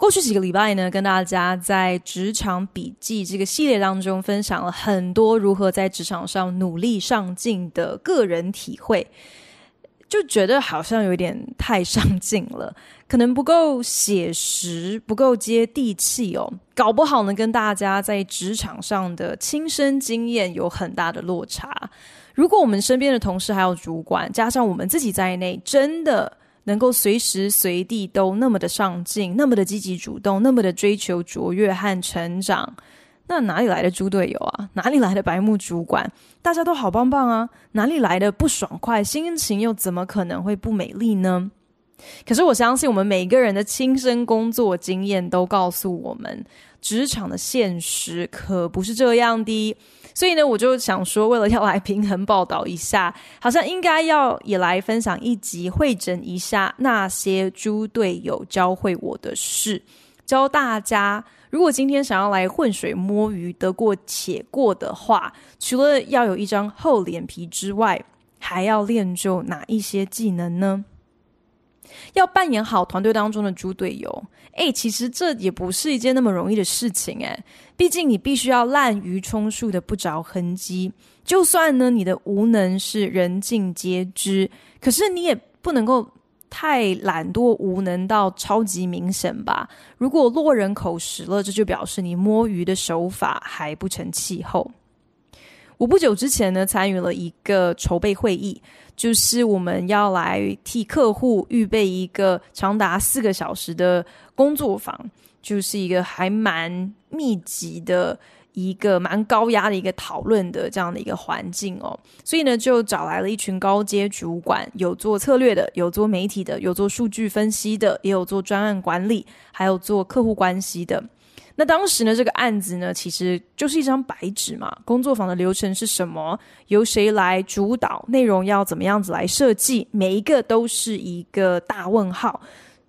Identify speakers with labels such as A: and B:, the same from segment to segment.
A: 过去几个礼拜呢，跟大家在职场笔记这个系列当中分享了很多如何在职场上努力上进的个人体会，就觉得好像有点太上进了，可能不够写实，不够接地气哦，搞不好呢，跟大家在职场上的亲身经验有很大的落差。如果我们身边的同事还有主管，加上我们自己在内，真的。能够随时随地都那么的上进，那么的积极主动，那么的追求卓越和成长，那哪里来的猪队友啊？哪里来的白目主管？大家都好棒棒啊！哪里来的不爽快？心情又怎么可能会不美丽呢？可是我相信，我们每个人的亲身工作经验都告诉我们，职场的现实可不是这样的。所以呢，我就想说，为了要来平衡报道一下，好像应该要也来分享一集，汇整一下那些猪队友教会我的事，教大家，如果今天想要来浑水摸鱼、得过且过的话，除了要有一张厚脸皮之外，还要练就哪一些技能呢？要扮演好团队当中的猪队友，诶，其实这也不是一件那么容易的事情，诶，毕竟你必须要滥竽充数的不着痕迹，就算呢你的无能是人尽皆知，可是你也不能够太懒惰无能到超级明显吧？如果落人口实了，这就表示你摸鱼的手法还不成气候。我不久之前呢，参与了一个筹备会议，就是我们要来替客户预备一个长达四个小时的工作坊，就是一个还蛮密集的一个蛮高压的一个讨论的这样的一个环境哦。所以呢，就找来了一群高阶主管，有做策略的，有做媒体的，有做数据分析的，也有做专案管理，还有做客户关系的。那当时呢，这个案子呢，其实就是一张白纸嘛。工作坊的流程是什么？由谁来主导？内容要怎么样子来设计？每一个都是一个大问号。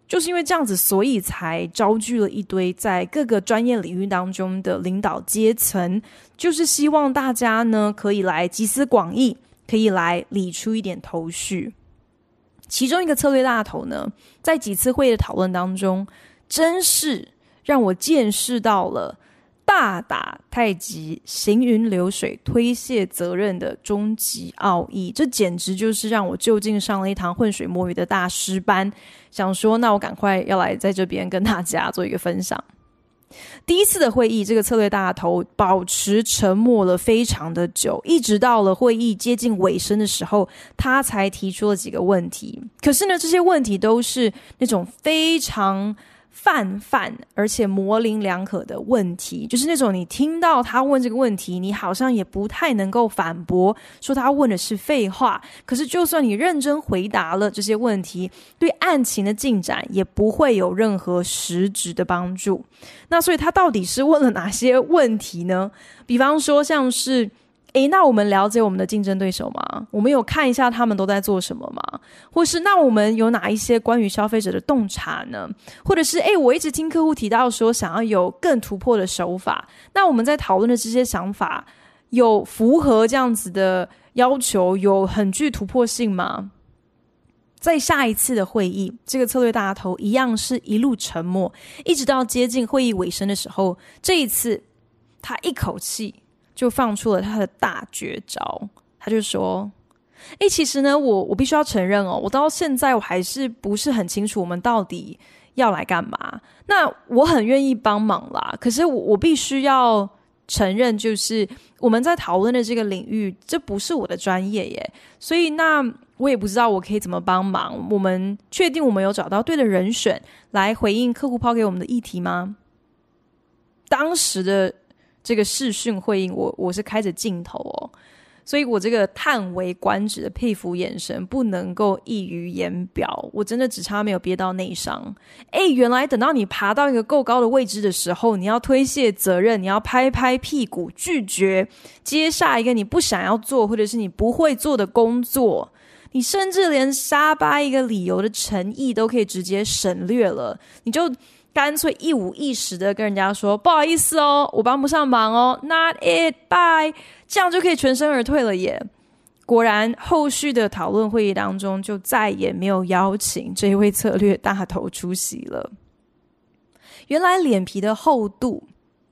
A: 就是因为这样子，所以才招聚了一堆在各个专业领域当中的领导阶层，就是希望大家呢可以来集思广益，可以来理出一点头绪。其中一个策略大头呢，在几次会议的讨论当中，真是。让我见识到了大打太极、行云流水、推卸责任的终极奥义，这简直就是让我就近上了一堂浑水摸鱼的大师班。想说，那我赶快要来在这边跟大家做一个分享。第一次的会议，这个策略大头保持沉默了非常的久，一直到了会议接近尾声的时候，他才提出了几个问题。可是呢，这些问题都是那种非常。泛泛而且模棱两可的问题，就是那种你听到他问这个问题，你好像也不太能够反驳，说他问的是废话。可是就算你认真回答了这些问题，对案情的进展也不会有任何实质的帮助。那所以他到底是问了哪些问题呢？比方说像是。诶，那我们了解我们的竞争对手吗？我们有看一下他们都在做什么吗？或是那我们有哪一些关于消费者的洞察呢？或者是诶，我一直听客户提到说想要有更突破的手法，那我们在讨论的这些想法有符合这样子的要求，有很具突破性吗？在下一次的会议，这个策略大头一样是一路沉默，一直到接近会议尾声的时候，这一次他一口气。就放出了他的大绝招，他就说：“诶，其实呢，我我必须要承认哦，我到现在我还是不是很清楚我们到底要来干嘛。那我很愿意帮忙啦，可是我我必须要承认，就是我们在讨论的这个领域，这不是我的专业耶。所以那我也不知道我可以怎么帮忙。我们确定我们有找到对的人选来回应客户抛给我们的议题吗？当时的。”这个视讯会议，我我是开着镜头哦，所以我这个叹为观止的佩服眼神不能够溢于言表，我真的只差没有憋到内伤。哎，原来等到你爬到一个够高的位置的时候，你要推卸责任，你要拍拍屁股拒绝接下一个你不想要做或者是你不会做的工作，你甚至连沙巴一个理由的诚意都可以直接省略了，你就。干脆一五一十的跟人家说不好意思哦，我帮不上忙哦，Not it, bye，这样就可以全身而退了耶。果然，后续的讨论会议当中就再也没有邀请这一位策略大头出席了。原来脸皮的厚度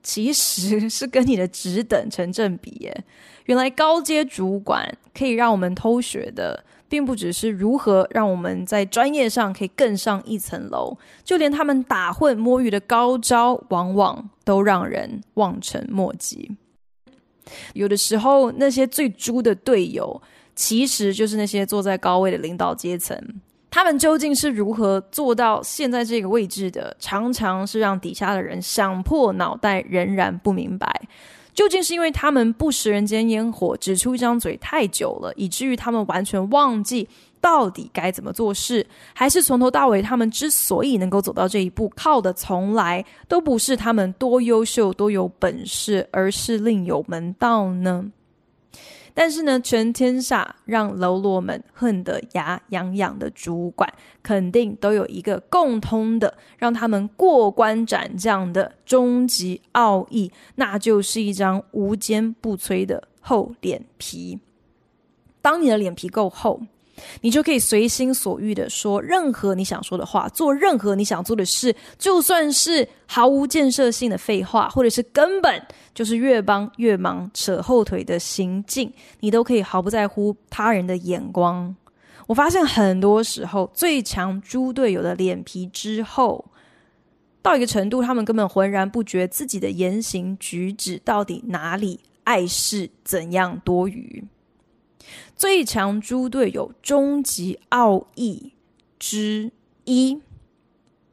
A: 其实是跟你的职等成正比耶。原来高阶主管可以让我们偷学的。并不只是如何让我们在专业上可以更上一层楼，就连他们打混摸鱼的高招，往往都让人望尘莫及。有的时候，那些最猪的队友，其实就是那些坐在高位的领导阶层。他们究竟是如何做到现在这个位置的？常常是让底下的人想破脑袋，仍然不明白。究竟是因为他们不食人间烟火，只出一张嘴太久了，以至于他们完全忘记到底该怎么做事，还是从头到尾他们之所以能够走到这一步，靠的从来都不是他们多优秀、多有本事，而是另有门道呢？但是呢，全天下让喽啰们恨得牙痒痒的主管，肯定都有一个共通的，让他们过关斩将的终极奥义，那就是一张无坚不摧的厚脸皮。当你的脸皮够厚，你就可以随心所欲的说任何你想说的话，做任何你想做的事，就算是毫无建设性的废话，或者是根本就是越帮越忙、扯后腿的行径，你都可以毫不在乎他人的眼光。我发现很多时候，最强猪队友的脸皮之厚，到一个程度，他们根本浑然不觉自己的言行举止到底哪里碍事、怎样多余。最强猪队友终极奥义之一，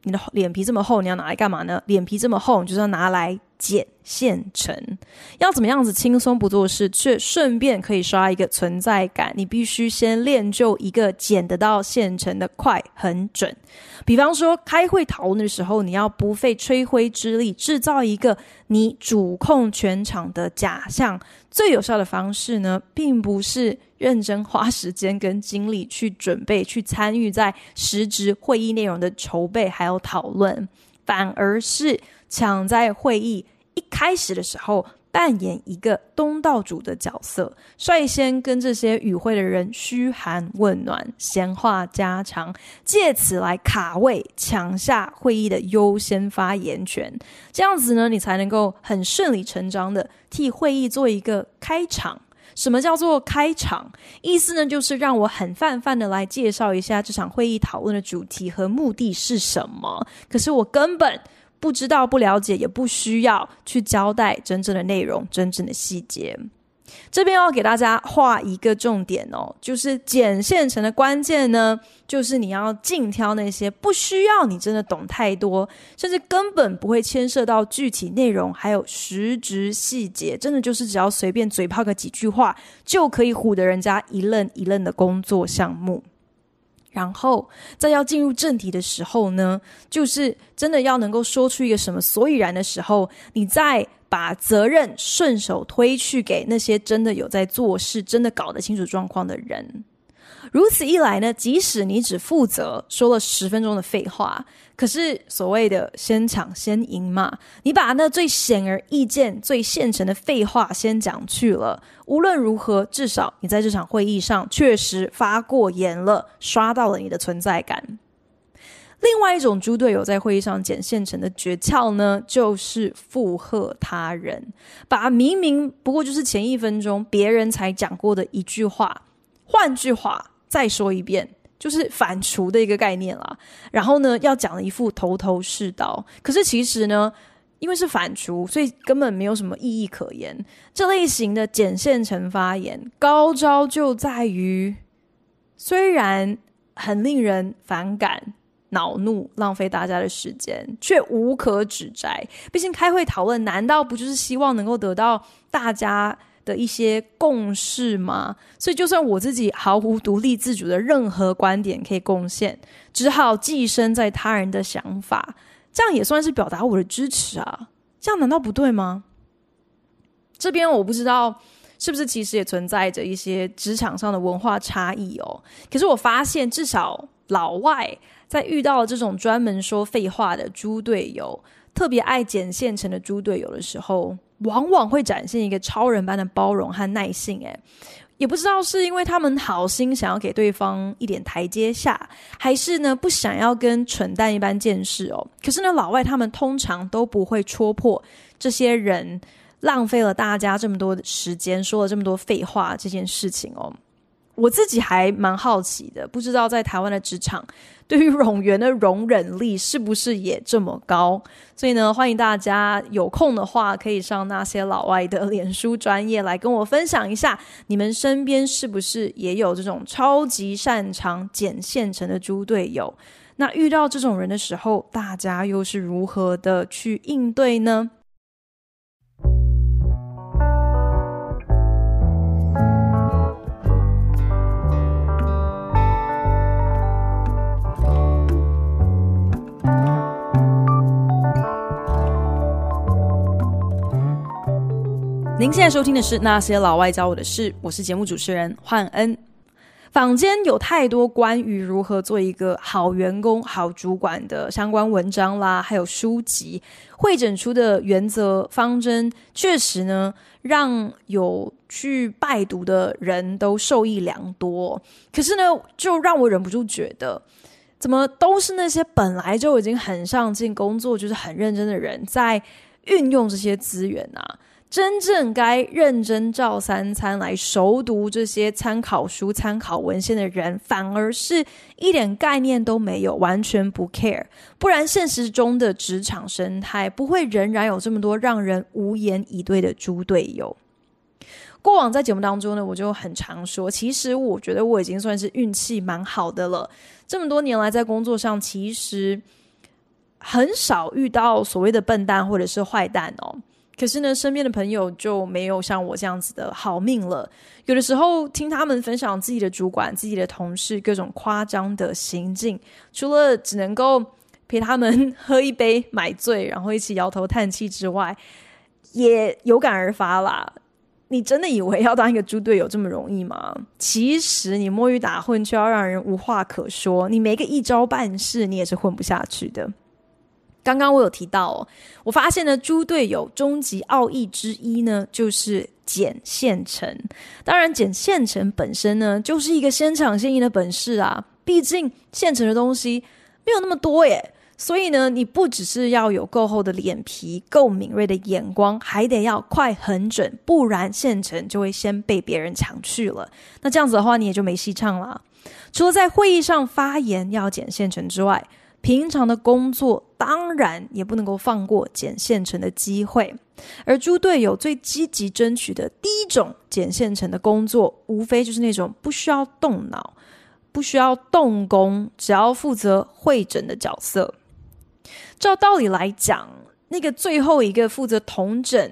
A: 你的脸皮这么厚，你要拿来干嘛呢？脸皮这么厚，你就是要拿来捡现成。要怎么样子轻松不做事，却顺便可以刷一个存在感？你必须先练就一个捡得到现成的快、很准。比方说，开会讨论的时候，你要不费吹灰之力制造一个你主控全场的假象。最有效的方式呢，并不是。认真花时间跟精力去准备、去参与在实质会议内容的筹备还有讨论，反而是抢在会议一开始的时候扮演一个东道主的角色，率先跟这些与会的人嘘寒问暖、闲话家常，借此来卡位抢下会议的优先发言权。这样子呢，你才能够很顺理成章的替会议做一个开场。什么叫做开场？意思呢，就是让我很泛泛的来介绍一下这场会议讨论的主题和目的是什么。可是我根本不知道、不了解，也不需要去交代真正的内容、真正的细节。这边要给大家画一个重点哦，就是捡现成的关键呢，就是你要尽挑那些不需要你真的懂太多，甚至根本不会牵涉到具体内容，还有实质细节，真的就是只要随便嘴炮个几句话就可以唬得人家一愣一愣的工作项目。然后在要进入正题的时候呢，就是真的要能够说出一个什么所以然的时候，你再。把责任顺手推去给那些真的有在做事、真的搞得清楚状况的人。如此一来呢，即使你只负责说了十分钟的废话，可是所谓的先抢先赢嘛，你把那最显而易见、最现成的废话先讲去了。无论如何，至少你在这场会议上确实发过言了，刷到了你的存在感。另外一种猪队友在会议上捡现成的诀窍呢，就是附和他人，把明明不过就是前一分钟别人才讲过的一句话，换句话再说一遍，就是反刍的一个概念啦。然后呢，要讲的一副头头是道，可是其实呢，因为是反刍，所以根本没有什么意义可言。这类型的捡现成发言，高招就在于，虽然很令人反感。恼怒，浪费大家的时间，却无可指摘。毕竟开会讨论，难道不就是希望能够得到大家的一些共识吗？所以就算我自己毫无独立自主的任何观点可以贡献，只好寄生在他人的想法，这样也算是表达我的支持啊？这样难道不对吗？这边我不知道是不是其实也存在着一些职场上的文化差异哦。可是我发现，至少老外在遇到这种专门说废话的猪队友，特别爱捡现成的猪队友的时候，往往会展现一个超人般的包容和耐性。诶，也不知道是因为他们好心想要给对方一点台阶下，还是呢不想要跟蠢蛋一般见识哦。可是呢，老外他们通常都不会戳破这些人。浪费了大家这么多的时间，说了这么多废话这件事情哦，我自己还蛮好奇的，不知道在台湾的职场，对于冗员的容忍力是不是也这么高？所以呢，欢迎大家有空的话，可以上那些老外的脸书专业来跟我分享一下，你们身边是不是也有这种超级擅长捡现成的猪队友？那遇到这种人的时候，大家又是如何的去应对呢？您现在收听的是《那些老外教我的事》，我是节目主持人焕恩。坊间有太多关于如何做一个好员工、好主管的相关文章啦，还有书籍汇整出的原则方针，确实呢，让有去拜读的人都受益良多。可是呢，就让我忍不住觉得，怎么都是那些本来就已经很上进、工作就是很认真的人在运用这些资源啊？真正该认真照三餐来熟读这些参考书、参考文献的人，反而是一点概念都没有，完全不 care。不然，现实中的职场生态不会仍然有这么多让人无言以对的猪队友。过往在节目当中呢，我就很常说，其实我觉得我已经算是运气蛮好的了。这么多年来，在工作上其实很少遇到所谓的笨蛋或者是坏蛋哦。可是呢，身边的朋友就没有像我这样子的好命了。有的时候听他们分享自己的主管、自己的同事各种夸张的行径，除了只能够陪他们喝一杯买醉，然后一起摇头叹气之外，也有感而发啦。你真的以为要当一个猪队友这么容易吗？其实你摸鱼打混，却要让人无话可说，你没个一招半式，你也是混不下去的。刚刚我有提到哦，我发现呢，猪队友终极奥义之一呢，就是捡现成。当然，捡现成本身呢，就是一个先抢先赢的本事啊。毕竟现成的东西没有那么多耶，所以呢，你不只是要有够厚的脸皮、够敏锐的眼光，还得要快很准，不然现成就会先被别人抢去了。那这样子的话，你也就没戏唱了。除了在会议上发言要捡现成之外，平常的工作当然也不能够放过捡现成的机会，而猪队友最积极争取的第一种捡现成的工作，无非就是那种不需要动脑、不需要动工，只要负责会诊的角色。照道理来讲，那个最后一个负责统整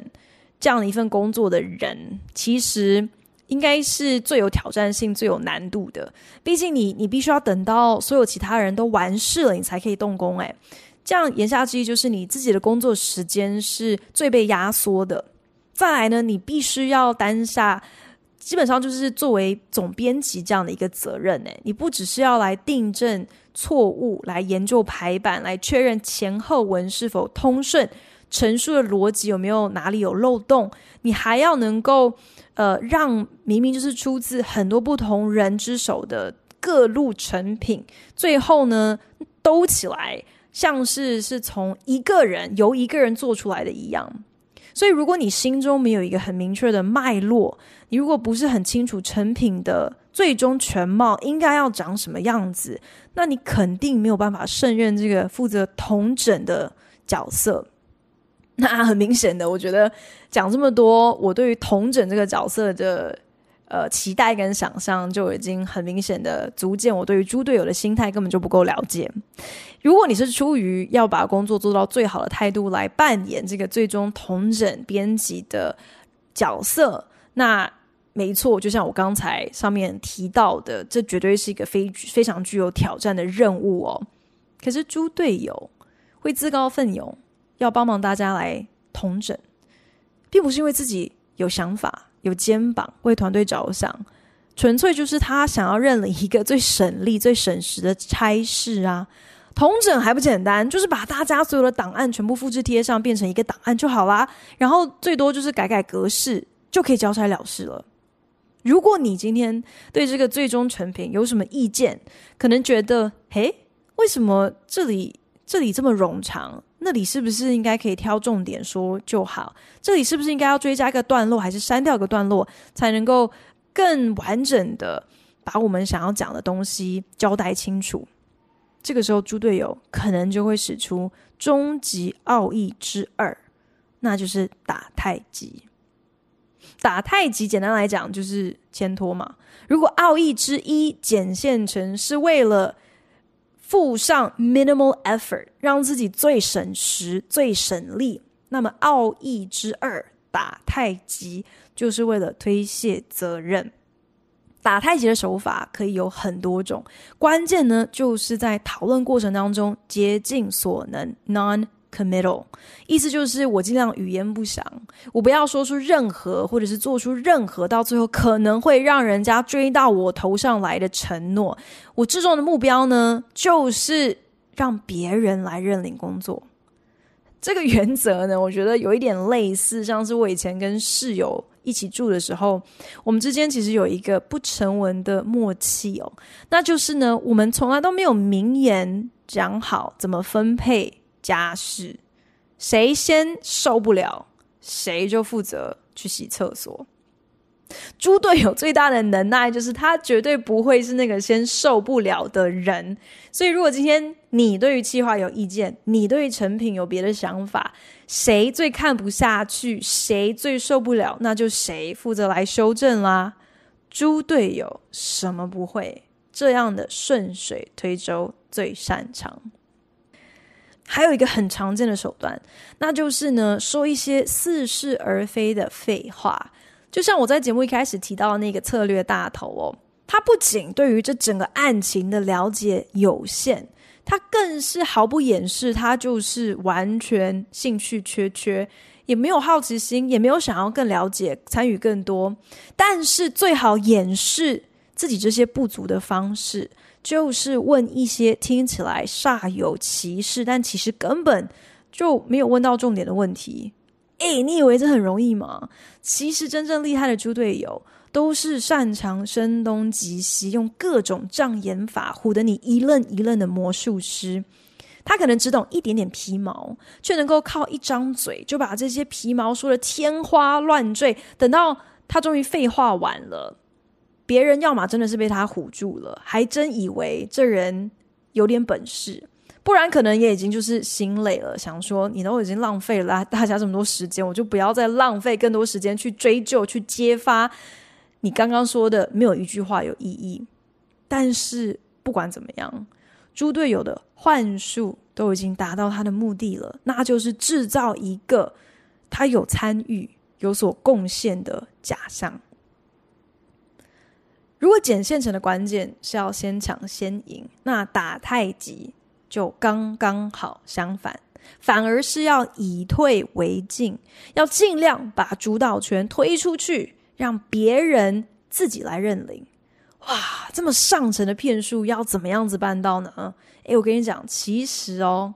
A: 这样的一份工作的人，其实。应该是最有挑战性、最有难度的。毕竟你，你必须要等到所有其他人都完事了，你才可以动工。诶，这样言下之意就是你自己的工作时间是最被压缩的。再来呢，你必须要担下，基本上就是作为总编辑这样的一个责任。诶，你不只是要来订正错误，来研究排版，来确认前后文是否通顺，陈述的逻辑有没有哪里有漏洞，你还要能够。呃，让明明就是出自很多不同人之手的各路成品，最后呢，兜起来，像是是从一个人由一个人做出来的一样。所以，如果你心中没有一个很明确的脉络，你如果不是很清楚成品的最终全貌应该要长什么样子，那你肯定没有办法胜任这个负责统整的角色。那很明显的，我觉得讲这么多，我对于统整这个角色的呃期待跟想象，就已经很明显的足见我对于猪队友的心态根本就不够了解。如果你是出于要把工作做到最好的态度来扮演这个最终统整编辑的角色，那没错，就像我刚才上面提到的，这绝对是一个非非常具有挑战的任务哦。可是猪队友会自告奋勇要帮忙大家来统整，并不是因为自己有想法、有肩膀为团队着想，纯粹就是他想要认领一个最省力、最省时的差事啊。统整还不简单，就是把大家所有的档案全部复制贴上，变成一个档案就好啦。然后最多就是改改格式，就可以交差了事了。如果你今天对这个最终成品有什么意见，可能觉得，嘿，为什么这里这里这么冗长？那里是不是应该可以挑重点说就好？这里是不是应该要追加一个段落，还是删掉一个段落，才能够更完整的把我们想要讲的东西交代清楚？这个时候，猪队友可能就会使出终极奥义之二，那就是打太极。打太极，简单来讲就是牵拖嘛。如果奥义之一显现成是为了付上 minimal effort，让自己最省时、最省力，那么奥义之二打太极就是为了推卸责任。打太极的手法可以有很多种，关键呢就是在讨论过程当中竭尽所能 non。Committal 意思就是我尽量语焉不详，我不要说出任何或者是做出任何到最后可能会让人家追到我头上来的承诺。我最终的目标呢，就是让别人来认领工作。这个原则呢，我觉得有一点类似，像是我以前跟室友一起住的时候，我们之间其实有一个不成文的默契哦，那就是呢，我们从来都没有明言讲好怎么分配。家事，谁先受不了，谁就负责去洗厕所。猪队友最大的能耐就是他绝对不会是那个先受不了的人。所以，如果今天你对于计划有意见，你对于成品有别的想法，谁最看不下去，谁最受不了，那就谁负责来修正啦。猪队友什么不会，这样的顺水推舟最擅长。还有一个很常见的手段，那就是呢，说一些似是而非的废话。就像我在节目一开始提到的那个策略大头哦，他不仅对于这整个案情的了解有限，他更是毫不掩饰，他就是完全兴趣缺缺，也没有好奇心，也没有想要更了解、参与更多。但是最好掩饰自己这些不足的方式。就是问一些听起来煞有其事，但其实根本就没有问到重点的问题。诶，你以为这很容易吗？其实真正厉害的猪队友都是擅长声东击西，用各种障眼法唬得你一愣一愣的魔术师。他可能只懂一点点皮毛，却能够靠一张嘴就把这些皮毛说得天花乱坠。等到他终于废话完了。别人要么真的是被他唬住了，还真以为这人有点本事，不然可能也已经就是心累了，想说你都已经浪费了大家这么多时间，我就不要再浪费更多时间去追究、去揭发你刚刚说的没有一句话有意义。但是不管怎么样，猪队友的幻术都已经达到他的目的了，那就是制造一个他有参与、有所贡献的假象。如果捡现成的关键是要先抢先赢，那打太极就刚刚好相反，反而是要以退为进，要尽量把主导权推出去，让别人自己来认领。哇，这么上层的骗术要怎么样子办到呢？诶，我跟你讲，其实哦，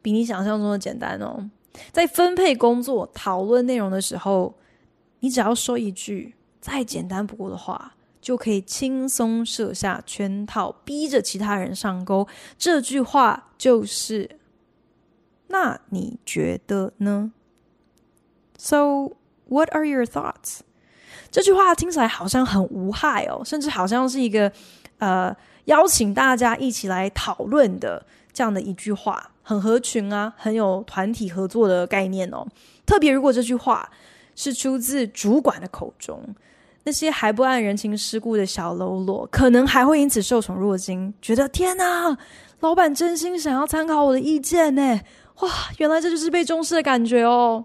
A: 比你想象中的简单哦。在分配工作、讨论内容的时候，你只要说一句再简单不过的话。就可以轻松设下圈套，逼着其他人上钩。这句话就是：“那你觉得呢？”So, what are your thoughts？这句话听起来好像很无害哦，甚至好像是一个呃邀请大家一起来讨论的这样的一句话，很合群啊，很有团体合作的概念哦。特别如果这句话是出自主管的口中。那些还不谙人情世故的小喽啰，可能还会因此受宠若惊，觉得天哪，老板真心想要参考我的意见呢！哇，原来这就是被重视的感觉哦。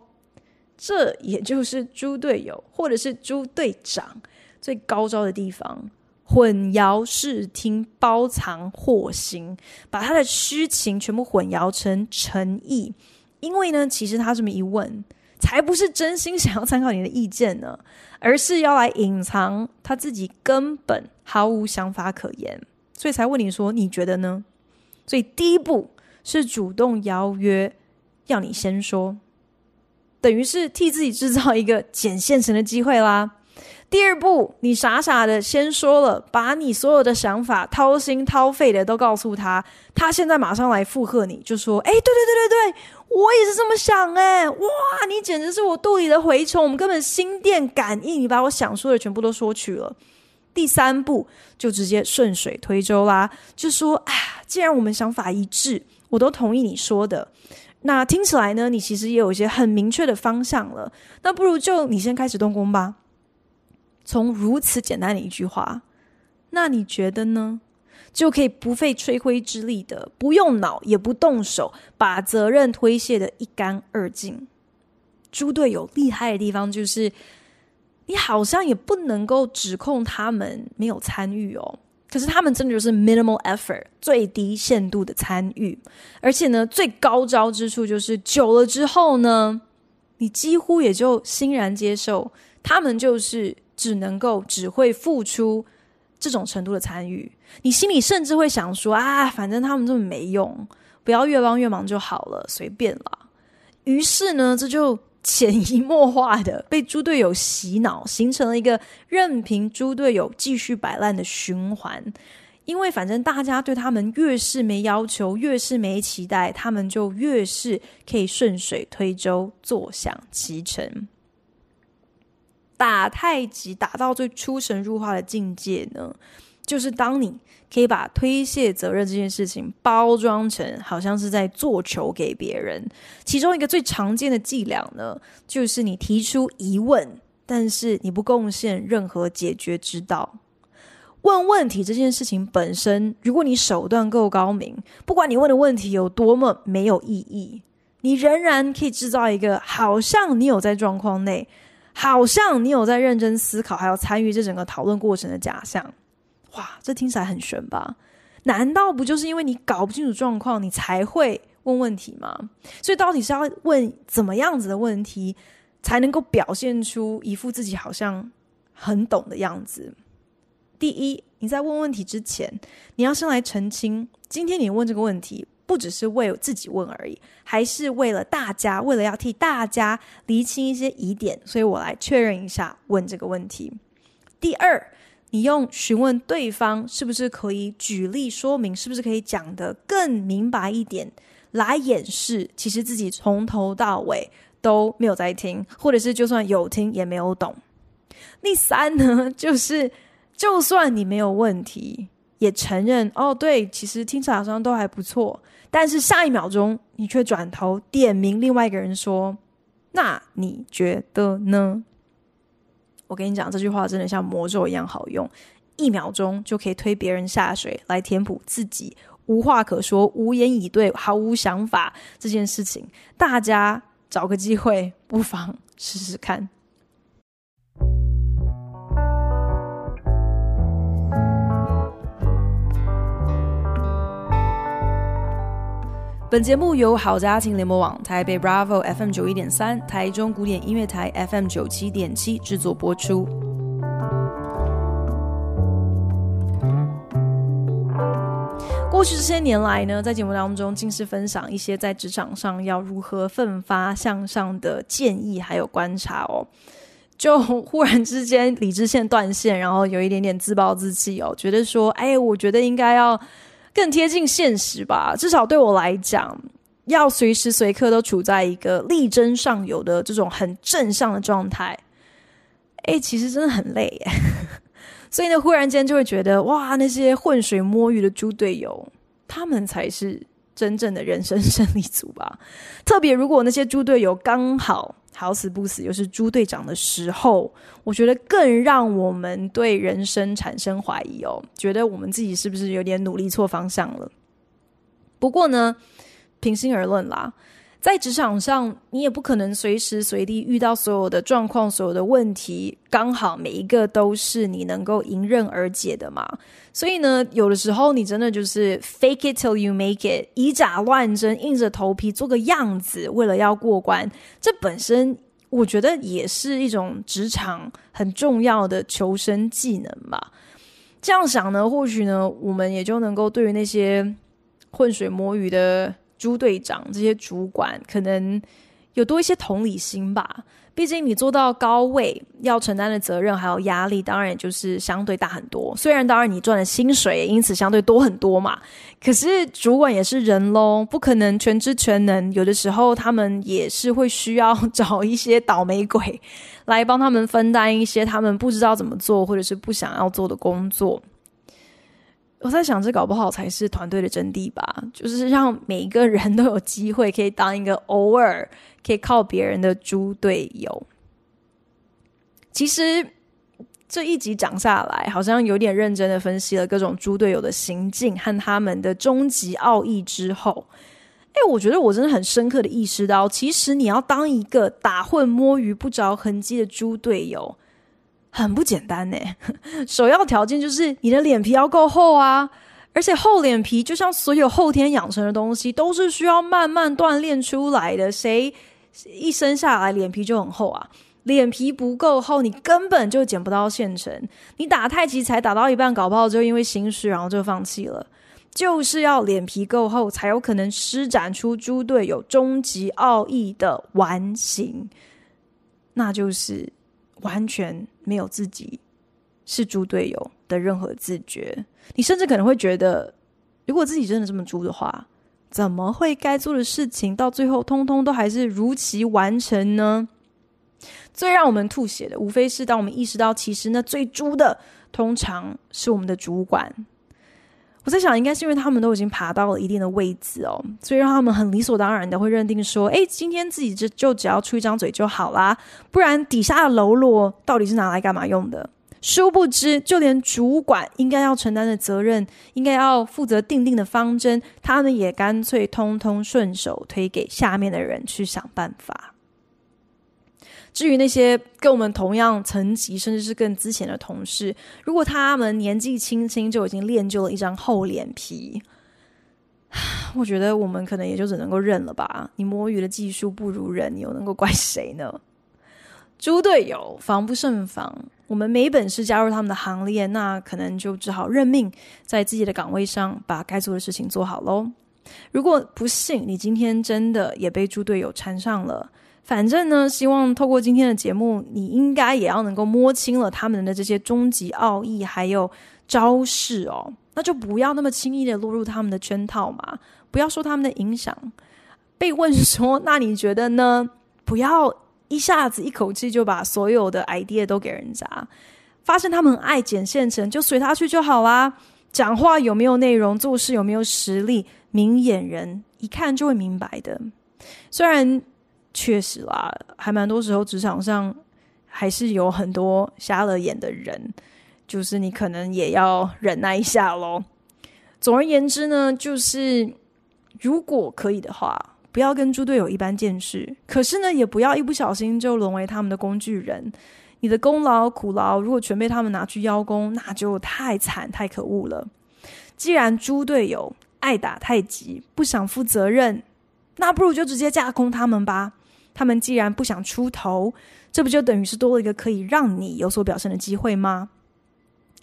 A: 这也就是猪队友或者是猪队长最高招的地方。混淆视听，包藏祸心，把他的虚情全部混淆成诚意。因为呢，其实他这么一问，才不是真心想要参考你的意见呢，而是要来隐藏他自己根本毫无想法可言，所以才问你说你觉得呢？所以第一步是主动邀约，要你先说，等于是替自己制造一个捡现成的机会啦。第二步，你傻傻的先说了，把你所有的想法掏心掏肺的都告诉他，他现在马上来附和你，就说：“哎，对对对对对，我也是这么想哎，哇，你简直是我肚里的蛔虫，我们根本心电感应，你把我想说的全部都说去了。”第三步就直接顺水推舟啦，就说：“哎，既然我们想法一致，我都同意你说的，那听起来呢，你其实也有一些很明确的方向了，那不如就你先开始动工吧。”从如此简单的一句话，那你觉得呢？就可以不费吹灰之力的，不用脑也不动手，把责任推卸的一干二净。猪队友厉害的地方就是，你好像也不能够指控他们没有参与哦。可是他们真的就是 minimal effort，最低限度的参与。而且呢，最高招之处就是久了之后呢，你几乎也就欣然接受他们就是。只能够只会付出这种程度的参与，你心里甚至会想说啊，反正他们这么没用，不要越帮越忙就好了，随便啦。于是呢，这就潜移默化的 被猪队友洗脑，形成了一个任凭猪队友继续摆烂的循环。因为反正大家对他们越是没要求，越是没期待，他们就越是可以顺水推舟，坐享其成。打太极打到最出神入化的境界呢，就是当你可以把推卸责任这件事情包装成好像是在做球给别人。其中一个最常见的伎俩呢，就是你提出疑问，但是你不贡献任何解决之道。问问题这件事情本身，如果你手段够高明，不管你问的问题有多么没有意义，你仍然可以制造一个好像你有在状况内。好像你有在认真思考，还要参与这整个讨论过程的假象，哇，这听起来很玄吧？难道不就是因为你搞不清楚状况，你才会问问题吗？所以到底是要问怎么样子的问题，才能够表现出一副自己好像很懂的样子？第一，你在问问题之前，你要先来澄清，今天你问这个问题。不只是为自己问而已，还是为了大家，为了要替大家厘清一些疑点，所以我来确认一下问这个问题。第二，你用询问对方是不是可以举例说明，是不是可以讲得更明白一点，来掩饰其实自己从头到尾都没有在听，或者是就算有听也没有懂。第三呢，就是就算你没有问题，也承认哦，对，其实听起来好像都还不错。但是下一秒钟，你却转头点名另外一个人说：“那你觉得呢？”我跟你讲，这句话真的像魔咒一样好用，一秒钟就可以推别人下水，来填补自己无话可说、无言以对、毫无想法这件事情。大家找个机会，不妨试试看。本节目由好家庭联播网、台北 Bravo FM 九一点三、台中古典音乐台 FM 九七点七制作播出。过去这些年来呢，在节目当中尽是分享一些在职场上要如何奋发向上的建议，还有观察哦。就忽然之间理智线断线，然后有一点点自暴自弃哦，觉得说，哎，我觉得应该要。更贴近现实吧，至少对我来讲，要随时随刻都处在一个力争上游的这种很正向的状态。诶，其实真的很累耶。所以呢，忽然间就会觉得，哇，那些浑水摸鱼的猪队友，他们才是真正的人生胜利组吧。特别如果那些猪队友刚好。好死不死，又是猪队长的时候，我觉得更让我们对人生产生怀疑哦，觉得我们自己是不是有点努力错方向了？不过呢，平心而论啦，在职场上，你也不可能随时随地遇到所有的状况、所有的问题，刚好每一个都是你能够迎刃而解的嘛。所以呢，有的时候你真的就是 fake it till you make it，以假乱真，硬着头皮做个样子，为了要过关。这本身我觉得也是一种职场很重要的求生技能吧。这样想呢，或许呢，我们也就能够对于那些浑水摸鱼的。朱队长这些主管可能有多一些同理心吧，毕竟你做到高位，要承担的责任还有压力，当然也就是相对大很多。虽然当然你赚的薪水也因此相对多很多嘛，可是主管也是人喽，不可能全知全能，有的时候他们也是会需要找一些倒霉鬼来帮他们分担一些他们不知道怎么做或者是不想要做的工作。我在想，这搞不好才是团队的真谛吧，就是让每一个人都有机会可以当一个偶尔可以靠别人的猪队友。其实这一集讲下来，好像有点认真的分析了各种猪队友的行径和他们的终极奥义之后，哎，我觉得我真的很深刻的意识到，其实你要当一个打混摸鱼不着痕迹的猪队友。很不简单呢，首要条件就是你的脸皮要够厚啊，而且厚脸皮就像所有后天养成的东西，都是需要慢慢锻炼出来的。谁一生下来脸皮就很厚啊？脸皮不够厚，你根本就捡不到现成。你打太极才打到一半，搞不好就因为心虚，然后就放弃了。就是要脸皮够厚，才有可能施展出猪队友终极奥义的完形，那就是。完全没有自己是猪队友的任何自觉，你甚至可能会觉得，如果自己真的这么猪的话，怎么会该做的事情到最后通通都还是如期完成呢？最让我们吐血的，无非是当我们意识到，其实那最猪的，通常是我们的主管。我在想，应该是因为他们都已经爬到了一定的位置哦，所以让他们很理所当然的会认定说，诶，今天自己就就只要出一张嘴就好啦，不然底下的喽啰到底是拿来干嘛用的？殊不知，就连主管应该要承担的责任，应该要负责定定的方针，他们也干脆通通顺手推给下面的人去想办法。至于那些跟我们同样层级，甚至是更资浅的同事，如果他们年纪轻轻就已经练就了一张厚脸皮，我觉得我们可能也就只能够认了吧。你摸鱼的技术不如人，你又能够怪谁呢？猪队友防不胜防，我们没本事加入他们的行列，那可能就只好认命，在自己的岗位上把该做的事情做好喽。如果不幸你今天真的也被猪队友缠上了。反正呢，希望透过今天的节目，你应该也要能够摸清了他们的这些终极奥义，还有招式哦。那就不要那么轻易的落入他们的圈套嘛，不要受他们的影响。被问说，那你觉得呢？不要一下子一口气就把所有的 idea 都给人家。发现他们很爱捡现成，就随他去就好啦。讲话有没有内容，做事有没有实力，明眼人一看就会明白的。虽然。确实啦，还蛮多时候职场上还是有很多瞎了眼的人，就是你可能也要忍耐一下喽。总而言之呢，就是如果可以的话，不要跟猪队友一般见识，可是呢，也不要一不小心就沦为他们的工具人。你的功劳苦劳如果全被他们拿去邀功，那就太惨太可恶了。既然猪队友爱打太极，不想负责任，那不如就直接架空他们吧。他们既然不想出头，这不就等于是多了一个可以让你有所表现的机会吗？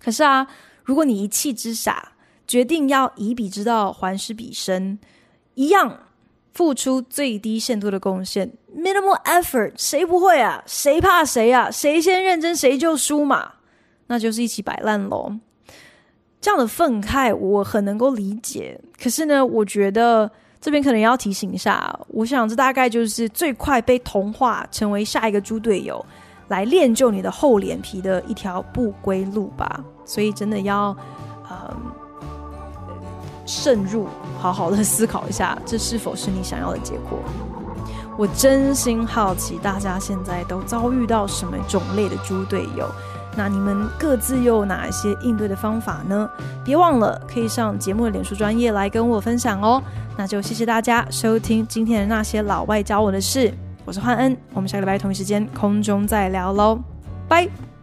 A: 可是啊，如果你一气之下决定要以彼之道还施彼身，一样付出最低限度的贡献，minimal effort，谁不会啊？谁怕谁啊？谁先认真谁就输嘛，那就是一起摆烂喽。这样的愤慨我很能够理解，可是呢，我觉得。这边可能要提醒一下，我想这大概就是最快被同化成为下一个猪队友，来练就你的厚脸皮的一条不归路吧。所以真的要，呃，慎入，好好的思考一下，这是否是你想要的结果。我真心好奇，大家现在都遭遇到什么种类的猪队友？那你们各自又有哪一些应对的方法呢？别忘了可以上节目的脸书专业来跟我分享哦。那就谢谢大家收听今天的那些老外教我的事，我是焕恩，我们下个礼拜同一时间空中再聊喽，拜。